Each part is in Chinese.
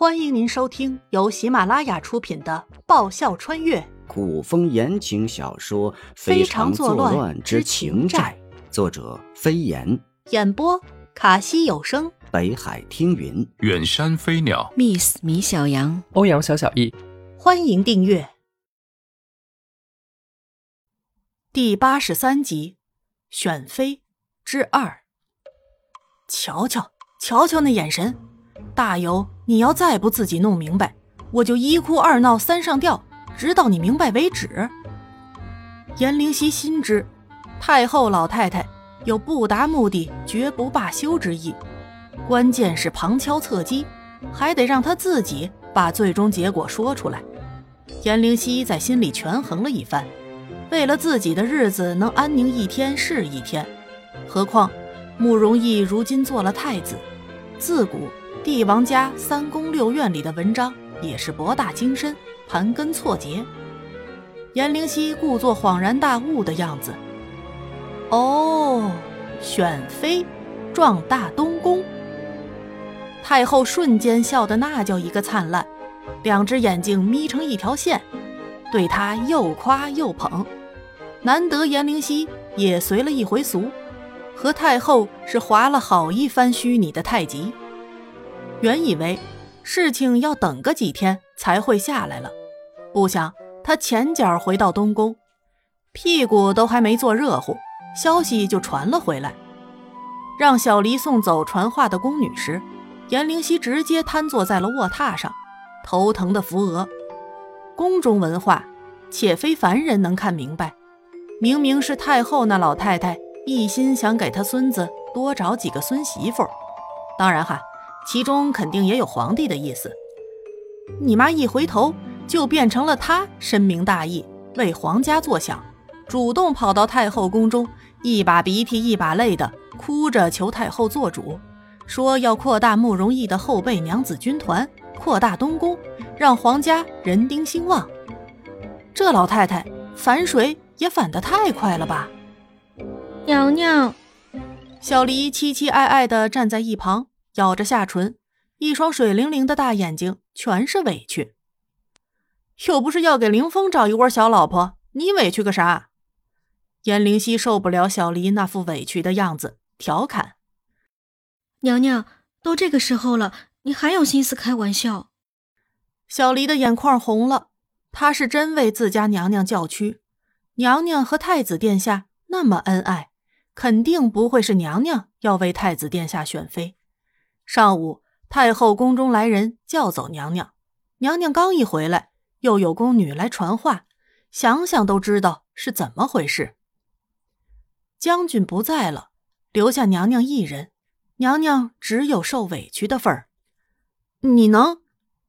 欢迎您收听由喜马拉雅出品的《爆笑穿越。古风言情小说《非常作乱之情债》，作者飞檐，演播卡西有声，北海听云，远山飞鸟，Miss 米小羊，欧阳小小易。欢迎订阅。第八十三集《选妃之二》。瞧瞧，瞧瞧那眼神！大有，你要再不自己弄明白，我就一哭二闹三上吊，直到你明白为止。颜灵犀心知，太后老太太有不达目的绝不罢休之意，关键是旁敲侧击，还得让她自己把最终结果说出来。颜灵犀在心里权衡了一番，为了自己的日子能安宁一天是一天，何况慕容逸如今做了太子，自古。帝王家三宫六院里的文章也是博大精深，盘根错节。颜灵犀故作恍然大悟的样子。哦，选妃，壮大东宫。太后瞬间笑得那叫一个灿烂，两只眼睛眯成一条线，对他又夸又捧。难得颜灵犀也随了一回俗，和太后是划了好一番虚拟的太极。原以为事情要等个几天才会下来了，不想他前脚回到东宫，屁股都还没坐热乎，消息就传了回来。让小黎送走传话的宫女时，颜灵犀直接瘫坐在了卧榻上，头疼的扶额。宫中文化，且非凡人能看明白。明明是太后那老太太一心想给她孙子多找几个孙媳妇，当然哈。其中肯定也有皇帝的意思。你妈一回头，就变成了她深明大义，为皇家着想，主动跑到太后宫中，一把鼻涕一把泪的哭着求太后做主，说要扩大慕容逸的后备娘子军团，扩大东宫，让皇家人丁兴旺。这老太太反水也反得太快了吧？娘娘，小黎凄凄哀哀地站在一旁。咬着下唇，一双水灵灵的大眼睛全是委屈。又不是要给林峰找一窝小老婆，你委屈个啥？颜灵犀受不了小黎那副委屈的样子，调侃：“娘娘，都这个时候了，你还有心思开玩笑？”小黎的眼眶红了，她是真为自家娘娘叫屈。娘娘和太子殿下那么恩爱，肯定不会是娘娘要为太子殿下选妃。上午，太后宫中来人叫走娘娘，娘娘刚一回来，又有宫女来传话，想想都知道是怎么回事。将军不在了，留下娘娘一人，娘娘只有受委屈的份儿。你能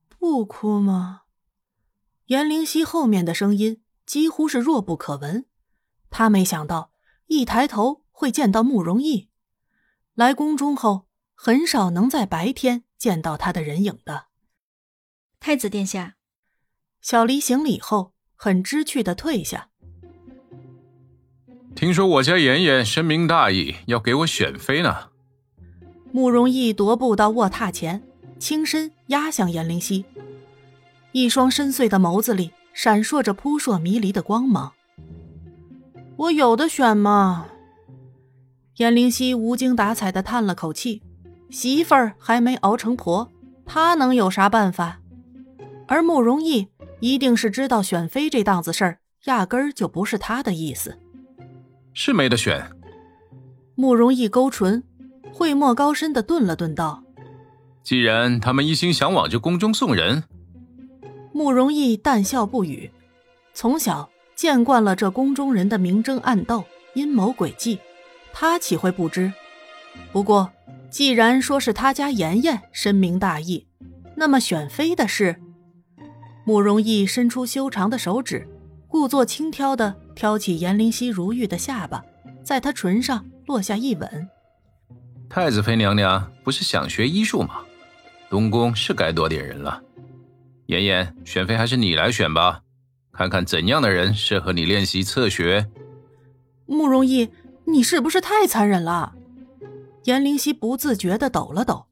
不哭吗？颜灵犀后面的声音几乎是弱不可闻。他没想到一抬头会见到慕容逸，来宫中后。很少能在白天见到他的人影的。太子殿下，小离行礼后很知趣的退下。听说我家妍妍深明大义，要给我选妃呢。慕容逸踱步到卧榻前，轻身压向颜灵犀，一双深邃的眸子里闪烁着扑朔迷离的光芒。我有的选吗？颜灵犀无精打采的叹了口气。媳妇儿还没熬成婆，他能有啥办法？而慕容逸一定是知道选妃这档子事儿，压根儿就不是他的意思，是没得选。慕容逸勾唇，讳莫高深的顿了顿，道：“既然他们一心想往这宫中送人。”慕容逸淡笑不语，从小见惯了这宫中人的明争暗斗、阴谋诡计，他岂会不知？不过。既然说是他家妍妍深明大义，那么选妃的事，慕容逸伸出修长的手指，故作轻佻地挑起颜灵犀如玉的下巴，在她唇上落下一吻。太子妃娘娘不是想学医术吗？东宫是该多点人了。妍妍，选妃还是你来选吧，看看怎样的人适合你练习侧学。慕容逸，你是不是太残忍了？颜灵犀不自觉地抖了抖，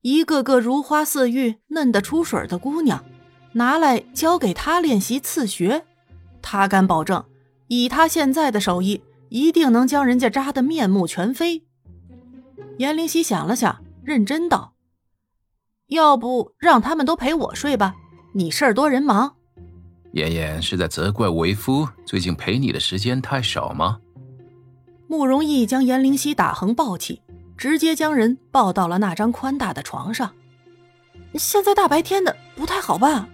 一个个如花似玉、嫩得出水的姑娘，拿来教给他练习刺穴，他敢保证，以他现在的手艺，一定能将人家扎得面目全非。颜灵犀想了想，认真道：“要不让他们都陪我睡吧，你事儿多人忙。”妍妍是在责怪为夫最近陪你的时间太少吗？慕容易将颜灵犀打横抱起。直接将人抱到了那张宽大的床上。现在大白天的不太好吧？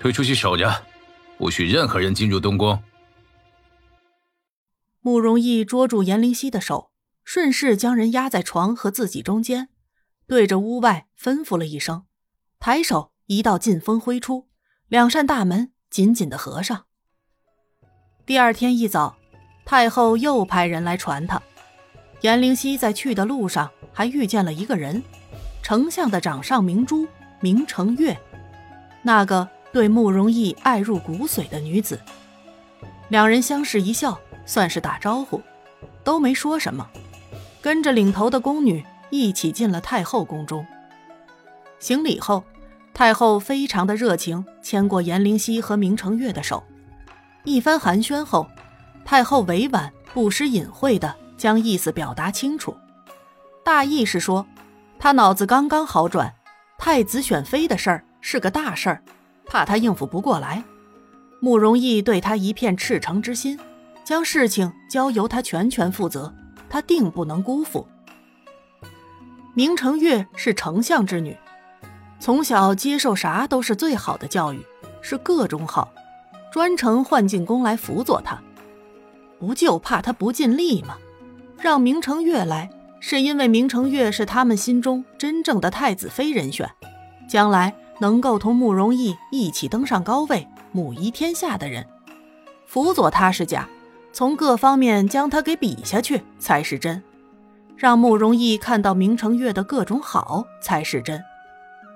退出去守着，不许任何人进入东宫。慕容逸捉住颜灵犀的手，顺势将人压在床和自己中间，对着屋外吩咐了一声，抬手一道劲风挥出，两扇大门紧紧的合上。第二天一早，太后又派人来传他。颜灵犀在去的路上还遇见了一个人，丞相的掌上明珠明成月，那个对慕容易爱入骨髓的女子。两人相视一笑，算是打招呼，都没说什么，跟着领头的宫女一起进了太后宫中。行礼后，太后非常的热情，牵过颜灵犀和明成月的手，一番寒暄后，太后委婉不失隐晦的。将意思表达清楚，大意是说，他脑子刚刚好转，太子选妃的事儿是个大事儿，怕他应付不过来。慕容易对他一片赤诚之心，将事情交由他全权负责，他定不能辜负。明成月是丞相之女，从小接受啥都是最好的教育，是各种好，专程换进宫来辅佐他，不就怕他不尽力吗？让明成月来，是因为明成月是他们心中真正的太子妃人选，将来能够同慕容易一起登上高位，母仪天下的人。辅佐他是假，从各方面将他给比下去才是真。让慕容易看到明成月的各种好才是真。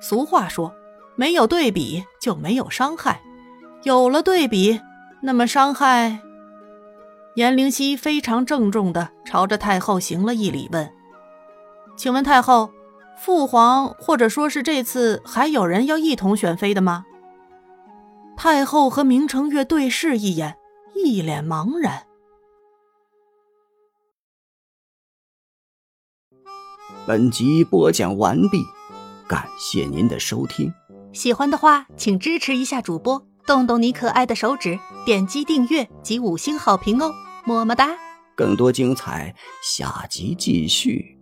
俗话说，没有对比就没有伤害，有了对比，那么伤害。颜灵犀非常郑重地朝着太后行了一礼，问：“请问太后，父皇或者说是这次还有人要一同选妃的吗？”太后和明成月对视一眼，一脸茫然。本集播讲完毕，感谢您的收听。喜欢的话，请支持一下主播，动动你可爱的手指，点击订阅及五星好评哦！么么哒！更多精彩，下集继续。